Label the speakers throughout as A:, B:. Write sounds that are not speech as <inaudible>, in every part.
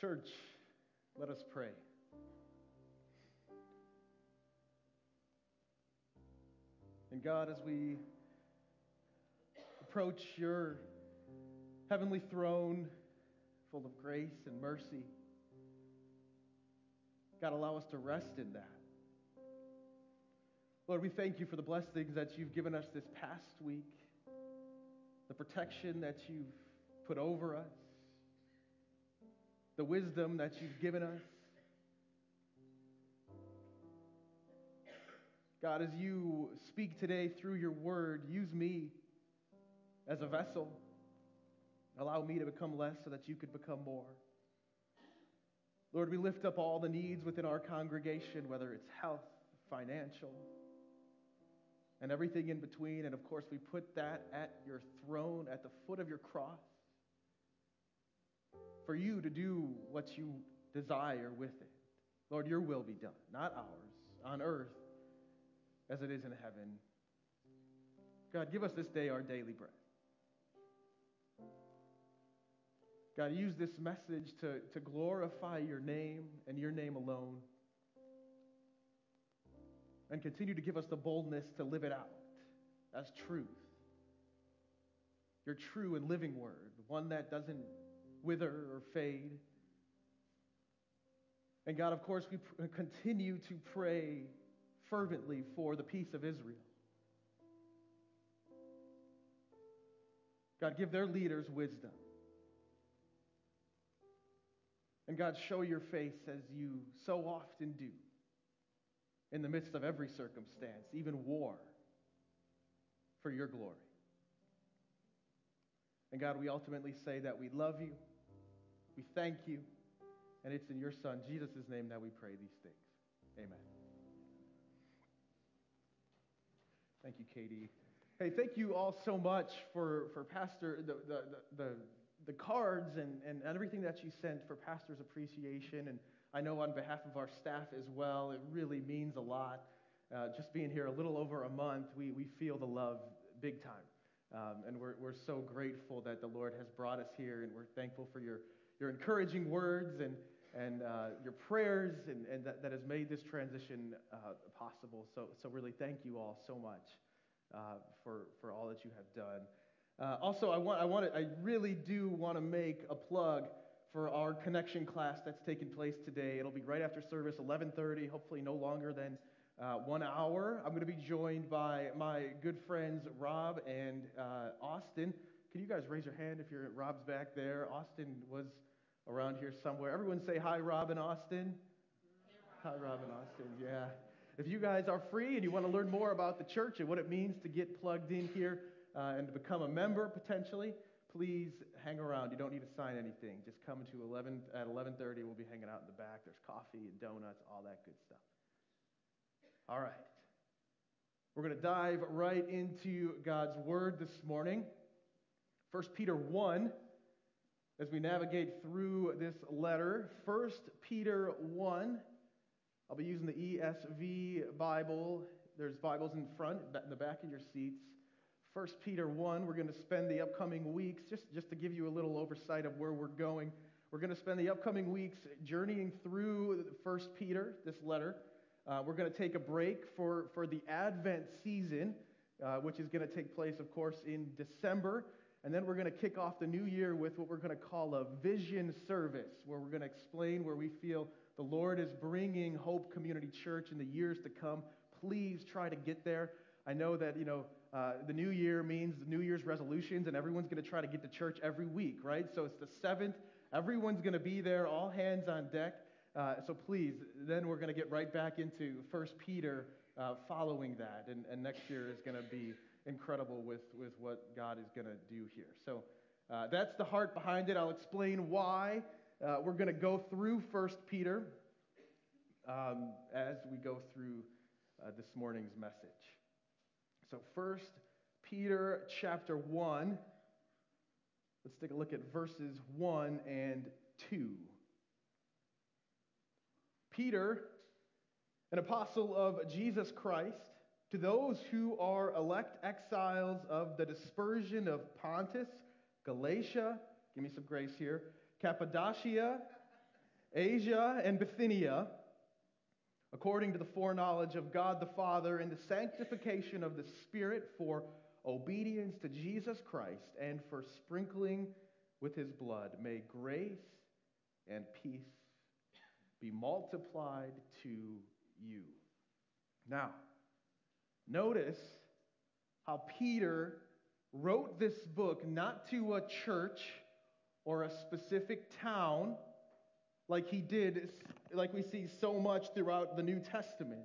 A: Church, let us pray. And God, as we approach your heavenly throne full of grace and mercy, God, allow us to rest in that. Lord, we thank you for the blessings that you've given us this past week, the protection that you've put over us, the wisdom that you've given us. God, as you speak today through your word, use me as a vessel. Allow me to become less so that you could become more. Lord, we lift up all the needs within our congregation, whether it's health, financial, and everything in between. And of course, we put that at your throne, at the foot of your cross, for you to do what you desire with it. Lord, your will be done, not ours, on earth as it is in heaven. God, give us this day our daily bread. God, use this message to, to glorify your name and your name alone. And continue to give us the boldness to live it out as truth. Your true and living word, one that doesn't wither or fade. And God, of course, we pr- continue to pray fervently for the peace of Israel. God, give their leaders wisdom. And God, show your face as you so often do in the midst of every circumstance, even war, for your glory. And God, we ultimately say that we love you, we thank you, and it's in your Son, Jesus' name, that we pray these things. Amen. Thank you, Katie. Hey, thank you all so much for, for Pastor, the, the, the, the cards and, and everything that you sent for Pastor's appreciation. And I know on behalf of our staff as well, it really means a lot. Uh, just being here a little over a month, we, we feel the love big time. Um, and we're, we're so grateful that the Lord has brought us here, and we're thankful for your, your encouraging words and, and uh, your prayers, and, and that, that has made this transition uh, possible. So, so, really, thank you all so much uh, for, for all that you have done. Uh, also, I, want, I, want to, I really do want to make a plug for our connection class that's taking place today. It'll be right after service, 11:30. Hopefully, no longer than uh, one hour. I'm going to be joined by my good friends Rob and uh, Austin. Can you guys raise your hand if you're Rob's back there? Austin was around here somewhere. Everyone say hi, Rob and Austin. Hi, Rob and Austin. Yeah. If you guys are free and you want to learn more about the church and what it means to get plugged in here uh, and to become a member potentially, please hang around. You don't need to sign anything. Just come to 11 at 11:30. We'll be hanging out in the back. There's coffee and donuts, all that good stuff. All right. We're going to dive right into God's word this morning. 1 Peter 1 as we navigate through this letter. 1 Peter 1 I'll be using the ESV Bible. There's Bibles in front, in the back of your seats. 1 Peter 1, we're going to spend the upcoming weeks, just, just to give you a little oversight of where we're going, we're going to spend the upcoming weeks journeying through 1 Peter, this letter. Uh, we're going to take a break for, for the Advent season, uh, which is going to take place, of course, in December. And then we're going to kick off the new year with what we're going to call a vision service, where we're going to explain where we feel the Lord is bringing Hope Community Church in the years to come. Please try to get there. I know that, you know, uh, the new year means New Year's resolutions, and everyone's going to try to get to church every week, right? So it's the seventh. Everyone's going to be there, all hands on deck. Uh, so please, then we're going to get right back into First Peter uh, following that, and, and next year is going to be incredible with, with what God is going to do here. So uh, that's the heart behind it. I'll explain why uh, we're going to go through First Peter um, as we go through uh, this morning's message. So, First Peter chapter 1, let's take a look at verses 1 and 2. Peter, an apostle of Jesus Christ, to those who are elect exiles of the dispersion of Pontus, Galatia, give me some grace here, Cappadocia, Asia and Bithynia, according to the foreknowledge of God the Father and the sanctification of the Spirit for obedience to Jesus Christ and for sprinkling with his blood. May grace and peace be multiplied to you. Now, notice how Peter wrote this book not to a church or a specific town like he did like we see so much throughout the New Testament.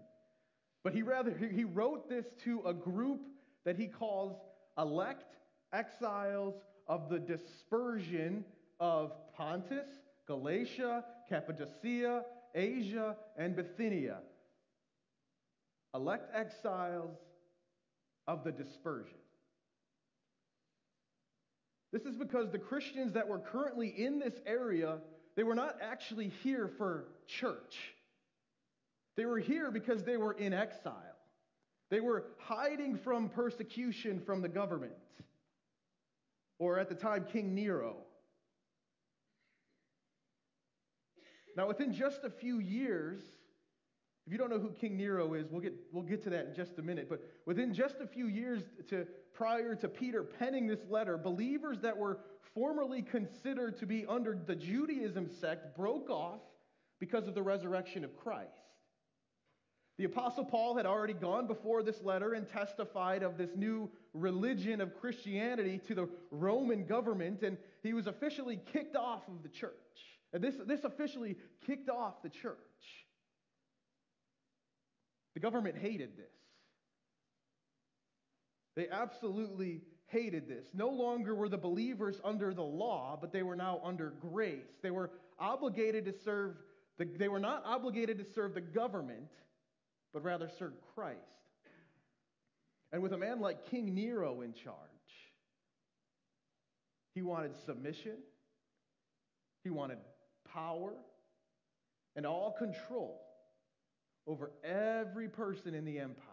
A: But he rather he wrote this to a group that he calls elect exiles of the dispersion of Pontus, Galatia, Cappadocia, Asia, and Bithynia. Elect exiles of the dispersion. This is because the Christians that were currently in this area, they were not actually here for church. They were here because they were in exile. They were hiding from persecution from the government, or at the time, King Nero. Now, within just a few years, if you don't know who King Nero is, we'll get, we'll get to that in just a minute. But within just a few years to, prior to Peter penning this letter, believers that were formerly considered to be under the Judaism sect broke off because of the resurrection of Christ. The Apostle Paul had already gone before this letter and testified of this new religion of Christianity to the Roman government, and he was officially kicked off of the church. This, this officially kicked off the church. The government hated this. They absolutely hated this. No longer were the believers under the law, but they were now under grace. They were obligated to serve, the, they were not obligated to serve the government but rather serve Christ. And with a man like King Nero in charge, he wanted submission, he wanted power, and all control over every person in the empire.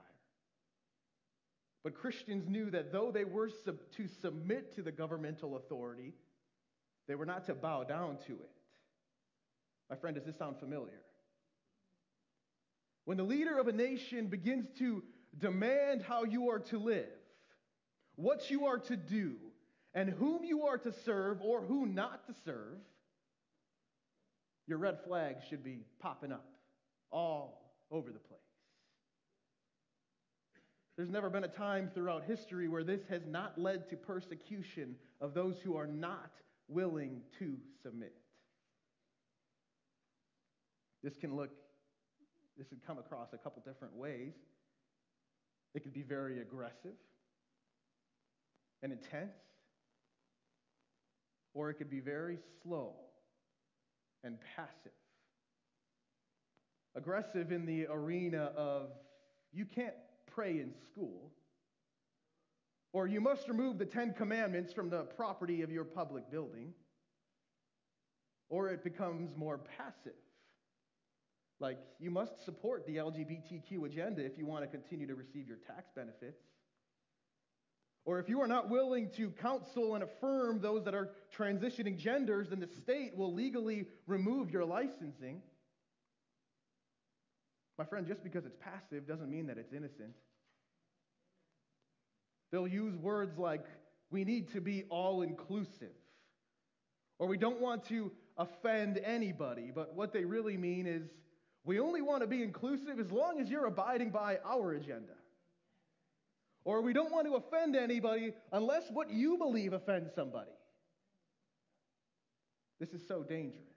A: But Christians knew that though they were sub- to submit to the governmental authority, they were not to bow down to it. My friend, does this sound familiar? When the leader of a nation begins to demand how you are to live, what you are to do, and whom you are to serve or who not to serve, your red flags should be popping up all over the place. There's never been a time throughout history where this has not led to persecution of those who are not willing to submit. This can look this would come across a couple different ways. It could be very aggressive and intense, or it could be very slow and passive. Aggressive in the arena of you can't pray in school, or you must remove the Ten Commandments from the property of your public building, or it becomes more passive like, you must support the LGBTQ agenda if you want to continue to receive your tax benefits. Or if you are not willing to counsel and affirm those that are transitioning genders, then the state will legally remove your licensing. My friend, just because it's passive doesn't mean that it's innocent. They'll use words like, we need to be all inclusive, or we don't want to offend anybody, but what they really mean is, we only want to be inclusive as long as you're abiding by our agenda. Or we don't want to offend anybody unless what you believe offends somebody. This is so dangerous.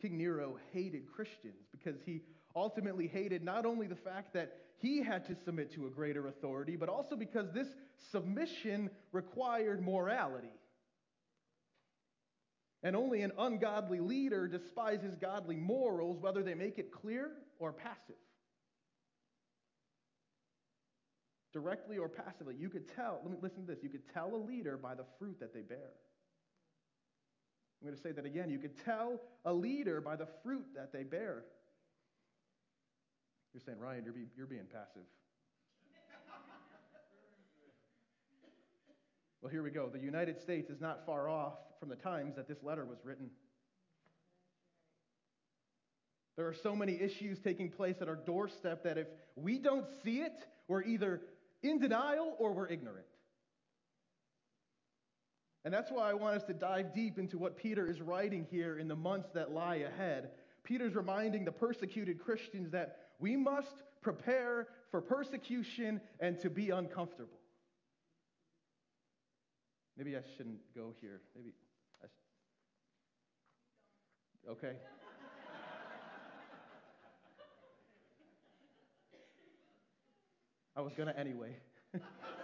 A: King Nero hated Christians because he ultimately hated not only the fact that he had to submit to a greater authority, but also because this submission required morality. And only an ungodly leader despises godly morals, whether they make it clear or passive. Directly or passively. You could tell, let me listen to this. You could tell a leader by the fruit that they bear. I'm going to say that again. You could tell a leader by the fruit that they bear. You're saying, Ryan, you're, be, you're being passive. <laughs> well, here we go. The United States is not far off from the times that this letter was written. There are so many issues taking place at our doorstep that if we don't see it, we're either in denial or we're ignorant. And that's why I want us to dive deep into what Peter is writing here in the months that lie ahead. Peter's reminding the persecuted Christians that we must prepare for persecution and to be uncomfortable. Maybe I shouldn't go here. Maybe I sh- Okay. <laughs> I was going to anyway. <laughs>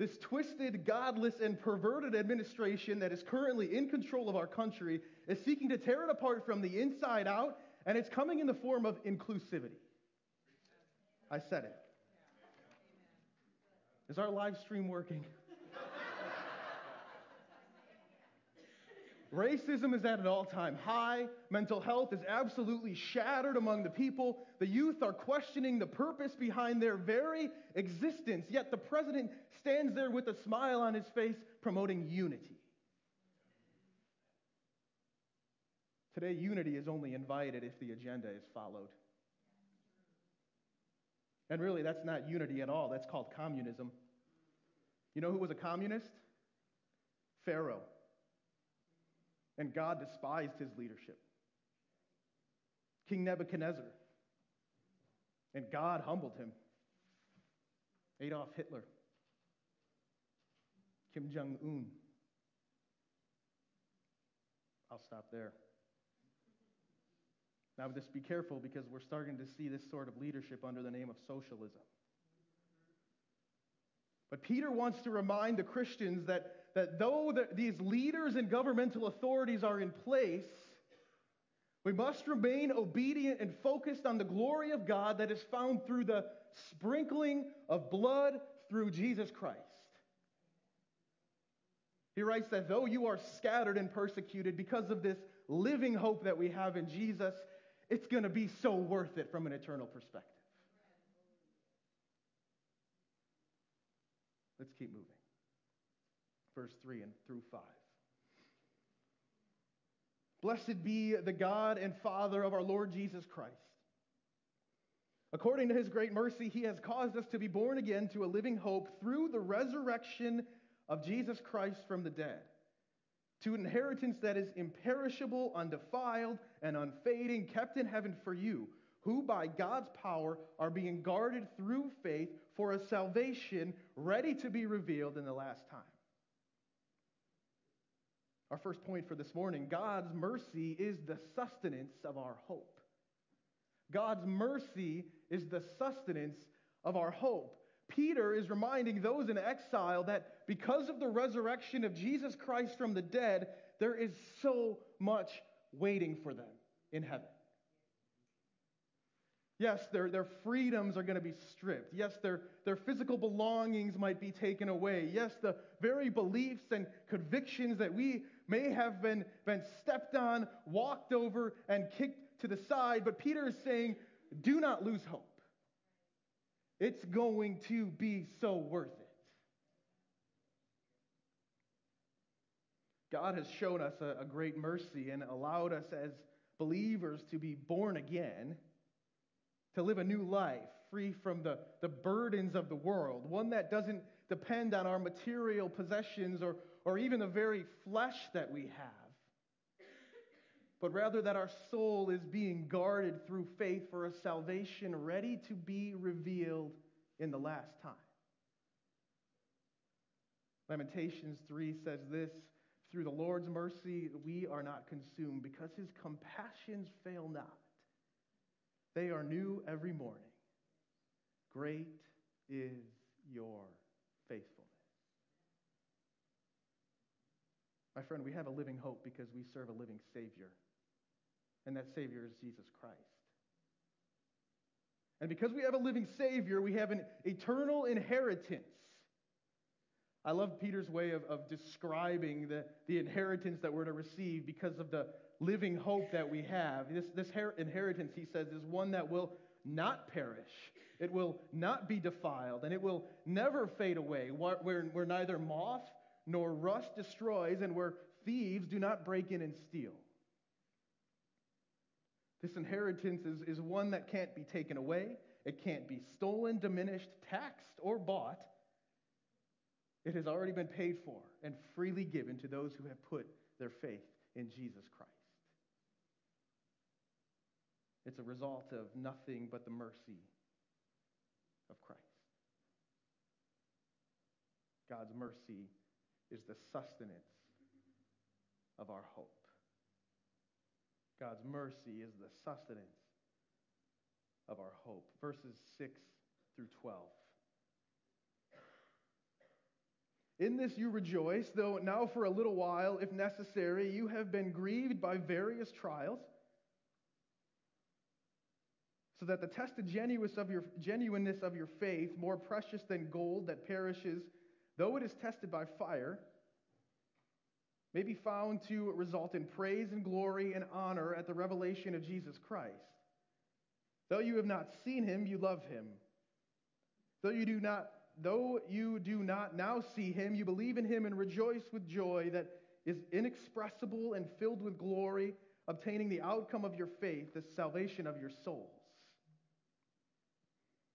A: this twisted, godless, and perverted administration that is currently in control of our country is seeking to tear it apart from the inside out, and it's coming in the form of inclusivity. I said it. Is our live stream working? Racism is at an all time high. Mental health is absolutely shattered among the people. The youth are questioning the purpose behind their very existence, yet the president stands there with a smile on his face promoting unity. Today, unity is only invited if the agenda is followed. And really, that's not unity at all. That's called communism. You know who was a communist? Pharaoh. And God despised his leadership. King Nebuchadnezzar. And God humbled him. Adolf Hitler. Kim Jong un. I'll stop there. Now, just be careful because we're starting to see this sort of leadership under the name of socialism. But Peter wants to remind the Christians that, that though the, these leaders and governmental authorities are in place, we must remain obedient and focused on the glory of God that is found through the sprinkling of blood through Jesus Christ. He writes that though you are scattered and persecuted because of this living hope that we have in Jesus, it's going to be so worth it from an eternal perspective. Let's keep moving. Verse 3 and through 5. Blessed be the God and Father of our Lord Jesus Christ. According to his great mercy, he has caused us to be born again to a living hope through the resurrection of Jesus Christ from the dead, to an inheritance that is imperishable, undefiled, and unfading, kept in heaven for you, who by God's power are being guarded through faith for a salvation ready to be revealed in the last time. Our first point for this morning God's mercy is the sustenance of our hope. God's mercy is the sustenance of our hope. Peter is reminding those in exile that because of the resurrection of Jesus Christ from the dead, there is so much waiting for them in heaven. Yes, their, their freedoms are going to be stripped. Yes, their, their physical belongings might be taken away. Yes, the very beliefs and convictions that we may have been, been stepped on, walked over, and kicked to the side. But Peter is saying, do not lose hope. It's going to be so worth it. God has shown us a, a great mercy and allowed us as believers to be born again to live a new life free from the, the burdens of the world, one that doesn't depend on our material possessions or, or even the very flesh that we have, but rather that our soul is being guarded through faith for a salvation ready to be revealed in the last time. Lamentations 3 says this Through the Lord's mercy, we are not consumed because his compassions fail not. They are new every morning. Great is your faithfulness. My friend, we have a living hope because we serve a living Savior, and that Savior is Jesus Christ. And because we have a living Savior, we have an eternal inheritance. I love Peter's way of, of describing the, the inheritance that we're to receive because of the living hope that we have. This, this inheritance, he says, is one that will not perish. It will not be defiled, and it will never fade away, where, where neither moth nor rust destroys, and where thieves do not break in and steal. This inheritance is, is one that can't be taken away, it can't be stolen, diminished, taxed, or bought. It has already been paid for and freely given to those who have put their faith in Jesus Christ. It's a result of nothing but the mercy of Christ. God's mercy is the sustenance of our hope. God's mercy is the sustenance of our hope. Verses 6 through 12. In this you rejoice, though now for a little while, if necessary, you have been grieved by various trials, so that the tested genuineness of your, genuineness of your faith, more precious than gold that perishes, though it is tested by fire, may be found to result in praise and glory and honor at the revelation of Jesus Christ. Though you have not seen him, you love him. Though you do not though you do not now see him, you believe in him and rejoice with joy that is inexpressible and filled with glory, obtaining the outcome of your faith, the salvation of your souls.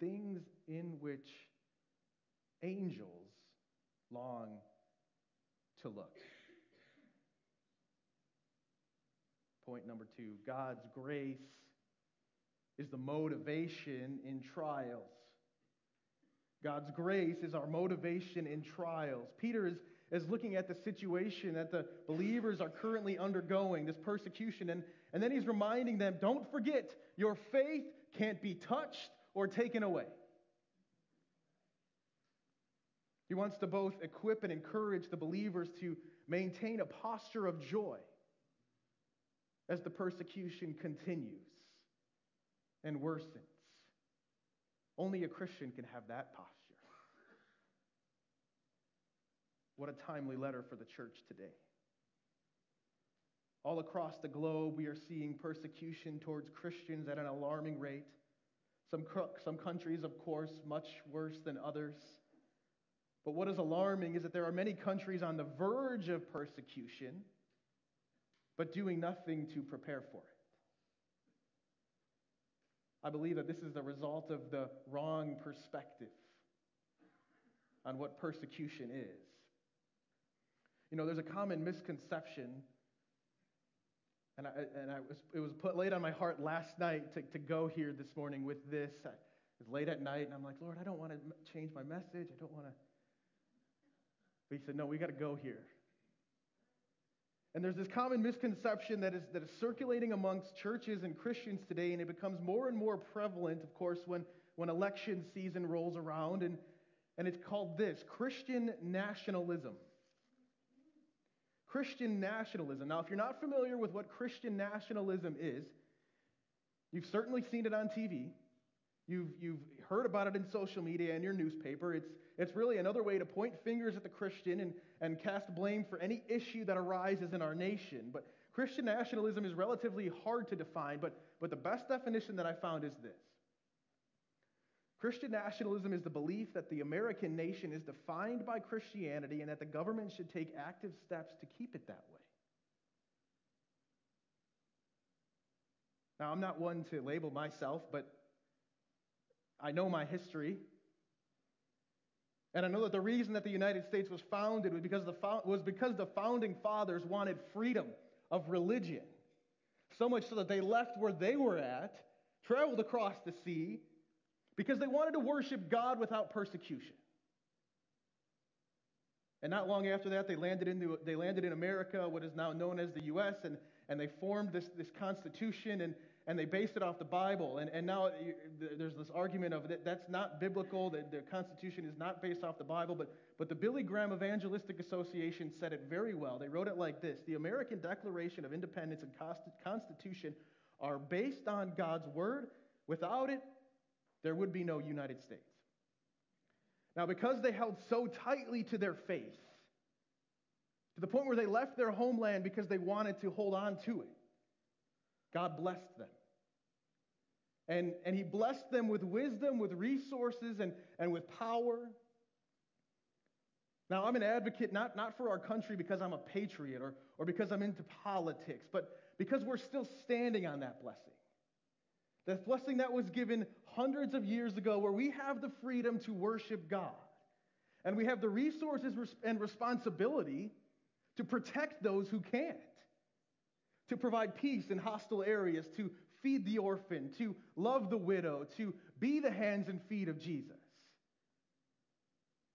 A: Things in which angels long to look. Point number two God's grace is the motivation in trials. God's grace is our motivation in trials. Peter is, is looking at the situation that the believers are currently undergoing, this persecution, and, and then he's reminding them don't forget, your faith can't be touched or taken away. He wants to both equip and encourage the believers to maintain a posture of joy as the persecution continues and worsens. Only a Christian can have that posture. What a timely letter for the church today. All across the globe, we are seeing persecution towards Christians at an alarming rate. Some, some countries, of course, much worse than others. But what is alarming is that there are many countries on the verge of persecution, but doing nothing to prepare for it. I believe that this is the result of the wrong perspective on what persecution is. You know, there's a common misconception, and, I, and I was, it was put late on my heart last night to, to go here this morning with this. I, it was late at night, and I'm like, Lord, I don't want to change my message. I don't want to. But he said, No, we got to go here. And there's this common misconception that is, that is circulating amongst churches and Christians today, and it becomes more and more prevalent, of course, when, when election season rolls around. And, and it's called this Christian nationalism. Christian nationalism. Now, if you're not familiar with what Christian nationalism is, you've certainly seen it on TV. You've, you've heard about it in social media and your newspaper. It's, it's really another way to point fingers at the Christian and, and cast blame for any issue that arises in our nation. But Christian nationalism is relatively hard to define, but, but the best definition that I found is this Christian nationalism is the belief that the American nation is defined by Christianity and that the government should take active steps to keep it that way. Now, I'm not one to label myself, but I know my history. And I know that the reason that the United States was founded was because the, was because the founding fathers wanted freedom of religion. So much so that they left where they were at, traveled across the sea, because they wanted to worship God without persecution. And not long after that, they landed, into, they landed in America, what is now known as the U.S., and, and they formed this, this constitution. And, and they based it off the Bible. And, and now there's this argument of that that's not biblical, that the Constitution is not based off the Bible. But, but the Billy Graham Evangelistic Association said it very well. They wrote it like this The American Declaration of Independence and Constitution are based on God's Word. Without it, there would be no United States. Now, because they held so tightly to their faith, to the point where they left their homeland because they wanted to hold on to it, God blessed them. And, and He blessed them with wisdom, with resources, and, and with power. Now, I'm an advocate not, not for our country because I'm a patriot or, or because I'm into politics, but because we're still standing on that blessing. That blessing that was given hundreds of years ago, where we have the freedom to worship God. And we have the resources and responsibility to protect those who can't, to provide peace in hostile areas, to feed the orphan, to love the widow, to be the hands and feet of Jesus.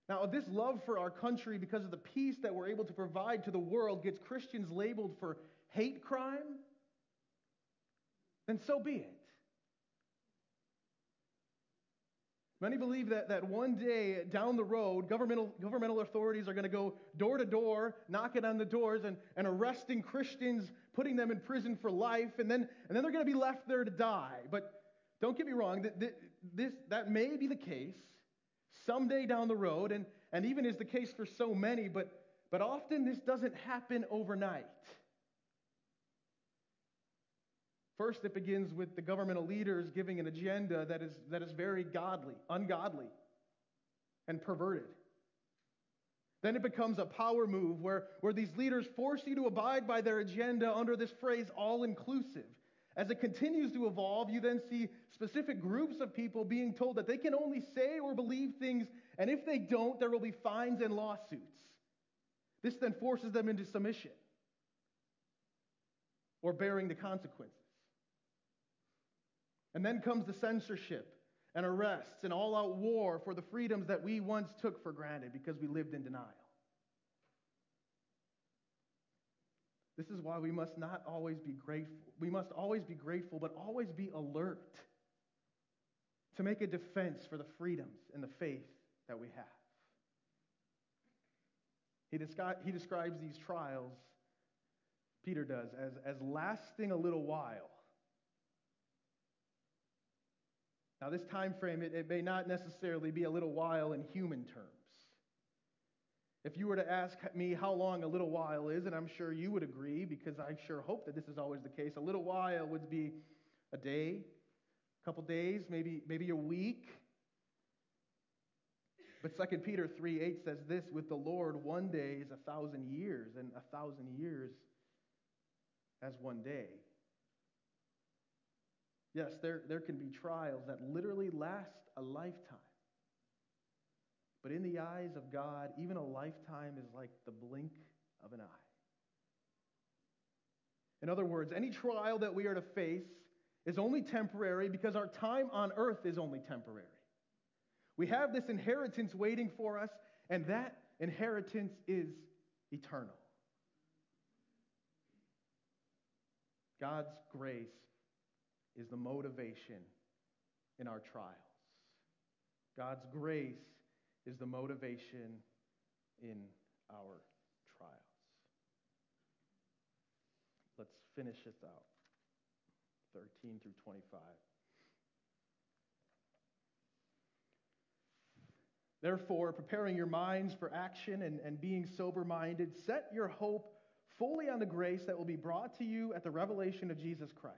A: Now, this love for our country, because of the peace that we're able to provide to the world, gets Christians labeled for hate crime, then so be it. Many believe that, that one day down the road, governmental, governmental authorities are going to go door to door, knocking on the doors, and, and arresting Christians, putting them in prison for life, and then, and then they're going to be left there to die. But don't get me wrong, this, this, that may be the case someday down the road, and, and even is the case for so many, but, but often this doesn't happen overnight. First, it begins with the governmental leaders giving an agenda that is, that is very godly, ungodly, and perverted. Then it becomes a power move where, where these leaders force you to abide by their agenda under this phrase, all inclusive. As it continues to evolve, you then see specific groups of people being told that they can only say or believe things, and if they don't, there will be fines and lawsuits. This then forces them into submission or bearing the consequences. And then comes the censorship and arrests and all out war for the freedoms that we once took for granted because we lived in denial. This is why we must not always be grateful. We must always be grateful, but always be alert to make a defense for the freedoms and the faith that we have. He, descri- he describes these trials, Peter does, as, as lasting a little while Now, this time frame, it, it may not necessarily be a little while in human terms. If you were to ask me how long a little while is, and I'm sure you would agree, because I sure hope that this is always the case, a little while would be a day, a couple days, maybe, maybe a week. But 2 Peter 3 8 says this with the Lord, one day is a thousand years, and a thousand years as one day. Yes, there, there can be trials that literally last a lifetime. But in the eyes of God, even a lifetime is like the blink of an eye. In other words, any trial that we are to face is only temporary because our time on earth is only temporary. We have this inheritance waiting for us, and that inheritance is eternal. God's grace is the motivation in our trials. God's grace is the motivation in our trials. Let's finish this out 13 through 25. Therefore, preparing your minds for action and, and being sober minded, set your hope fully on the grace that will be brought to you at the revelation of Jesus Christ.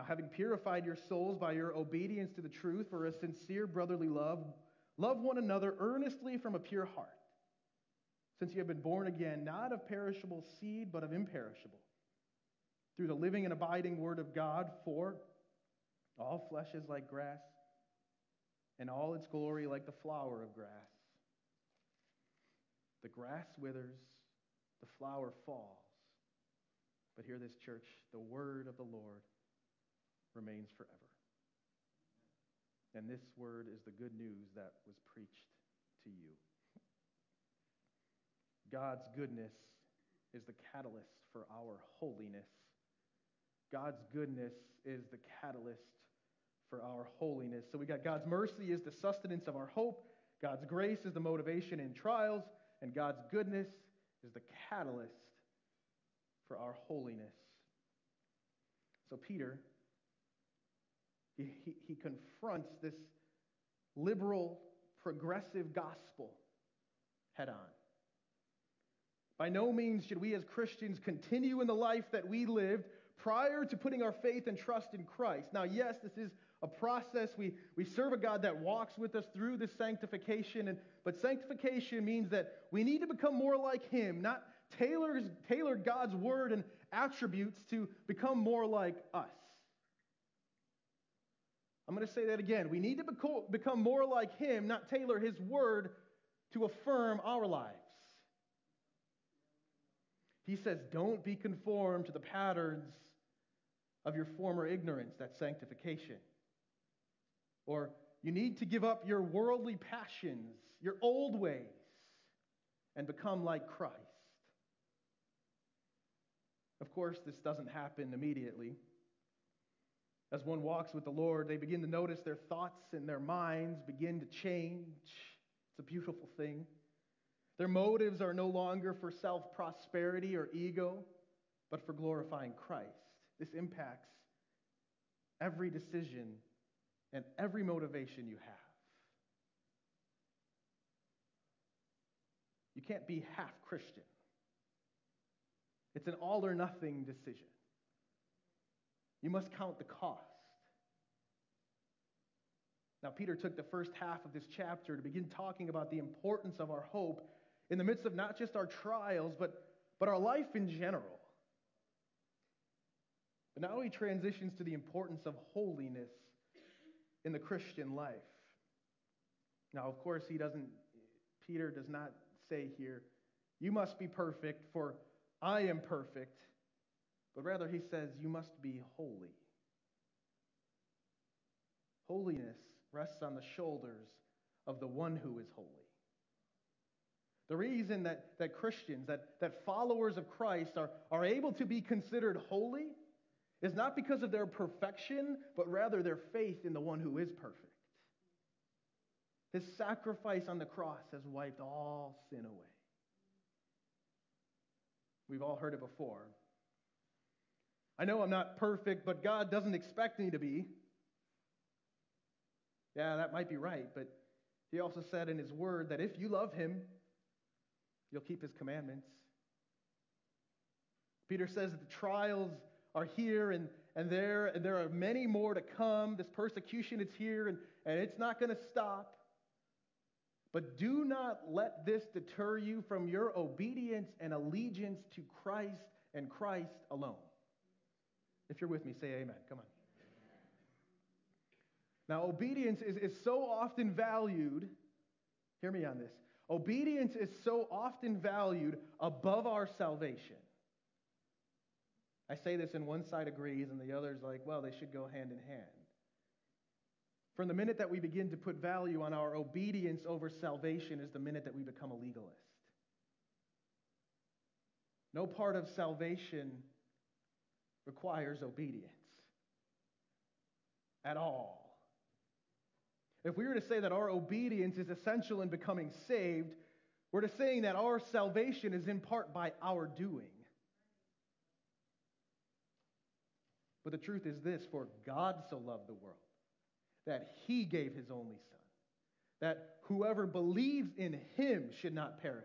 A: Now, having purified your souls by your obedience to the truth for a sincere brotherly love, love one another earnestly from a pure heart, since you have been born again, not of perishable seed, but of imperishable, through the living and abiding word of God, for all flesh is like grass, and all its glory like the flower of grass. The grass withers, the flower falls. But hear this, church the word of the Lord remains forever. And this word is the good news that was preached to you. God's goodness is the catalyst for our holiness. God's goodness is the catalyst for our holiness. So we got God's mercy is the sustenance of our hope. God's grace is the motivation in trials and God's goodness is the catalyst for our holiness. So, Peter, he, he, confronts this liberal, progressive gospel head on. By no means should we as Christians continue in the life that we lived prior to putting our faith and trust in Christ. Now, yes, this is a process. We, we serve a God that walks with us through this sanctification. And, but sanctification means that we need to become more like Him, not tailor, tailor God's word and attributes to become more like us. I'm going to say that again. We need to become more like Him, not tailor His word to affirm our lives. He says, Don't be conformed to the patterns of your former ignorance, that's sanctification. Or you need to give up your worldly passions, your old ways, and become like Christ. Of course, this doesn't happen immediately. As one walks with the Lord, they begin to notice their thoughts and their minds begin to change. It's a beautiful thing. Their motives are no longer for self prosperity or ego, but for glorifying Christ. This impacts every decision and every motivation you have. You can't be half Christian. It's an all or nothing decision. You must count the cost. Now, Peter took the first half of this chapter to begin talking about the importance of our hope in the midst of not just our trials, but, but our life in general. But now he transitions to the importance of holiness in the Christian life. Now, of course, he doesn't, Peter does not say here, you must be perfect, for I am perfect. But rather, he says, you must be holy. Holiness rests on the shoulders of the one who is holy. The reason that, that Christians, that, that followers of Christ are, are able to be considered holy is not because of their perfection, but rather their faith in the one who is perfect. His sacrifice on the cross has wiped all sin away. We've all heard it before. I know I'm not perfect, but God doesn't expect me to be. Yeah, that might be right, but He also said in His Word that if you love Him, you'll keep His commandments. Peter says that the trials are here and, and there, and there are many more to come. This persecution is here, and, and it's not going to stop. But do not let this deter you from your obedience and allegiance to Christ and Christ alone. If you're with me, say amen. Come on. Now, obedience is, is so often valued. Hear me on this. Obedience is so often valued above our salvation. I say this and one side agrees and the other is like, well, they should go hand in hand. From the minute that we begin to put value on our obedience over salvation is the minute that we become a legalist. No part of salvation requires obedience at all. If we were to say that our obedience is essential in becoming saved, we're to saying that our salvation is in part by our doing. But the truth is this for God so loved the world that he gave his only Son, that whoever believes in him should not perish,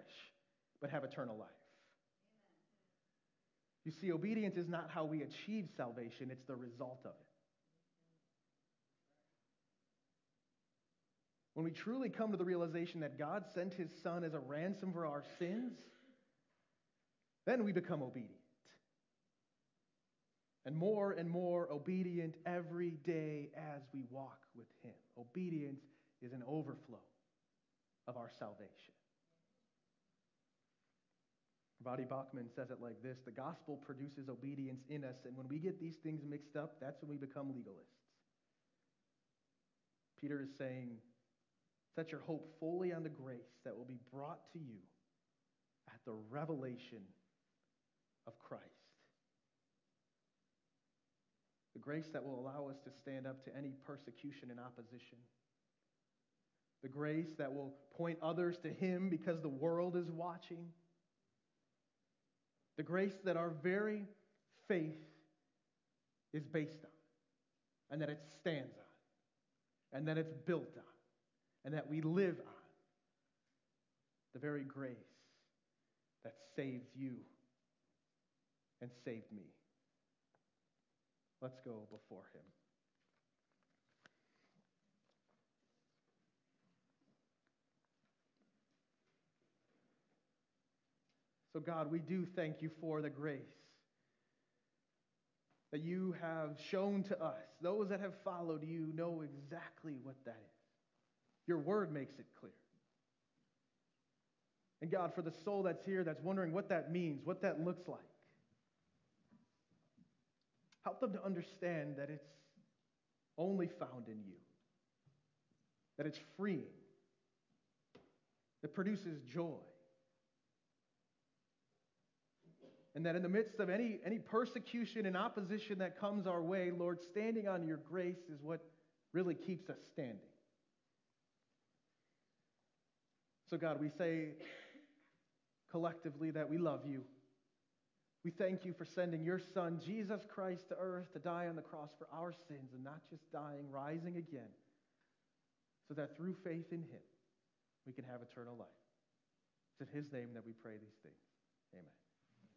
A: but have eternal life. You see, obedience is not how we achieve salvation, it's the result of it. When we truly come to the realization that God sent his son as a ransom for our sins, then we become obedient. And more and more obedient every day as we walk with him. Obedience is an overflow of our salvation. Voddie Baucham says it like this The gospel produces obedience in us, and when we get these things mixed up, that's when we become legalists. Peter is saying, Set your hope fully on the grace that will be brought to you at the revelation of Christ. The grace that will allow us to stand up to any persecution and opposition. The grace that will point others to Him because the world is watching. The grace that our very faith is based on, and that it stands on, and that it's built on, and that we live on. The very grace that saved you and saved me. Let's go before Him. So, God, we do thank you for the grace that you have shown to us. Those that have followed you know exactly what that is. Your word makes it clear. And God, for the soul that's here that's wondering what that means, what that looks like, help them to understand that it's only found in you, that it's freeing, that produces joy And that in the midst of any, any persecution and opposition that comes our way, Lord, standing on your grace is what really keeps us standing. So, God, we say collectively that we love you. We thank you for sending your Son, Jesus Christ, to earth to die on the cross for our sins, and not just dying, rising again, so that through faith in him, we can have eternal life. It's in his name that we pray these things. Amen.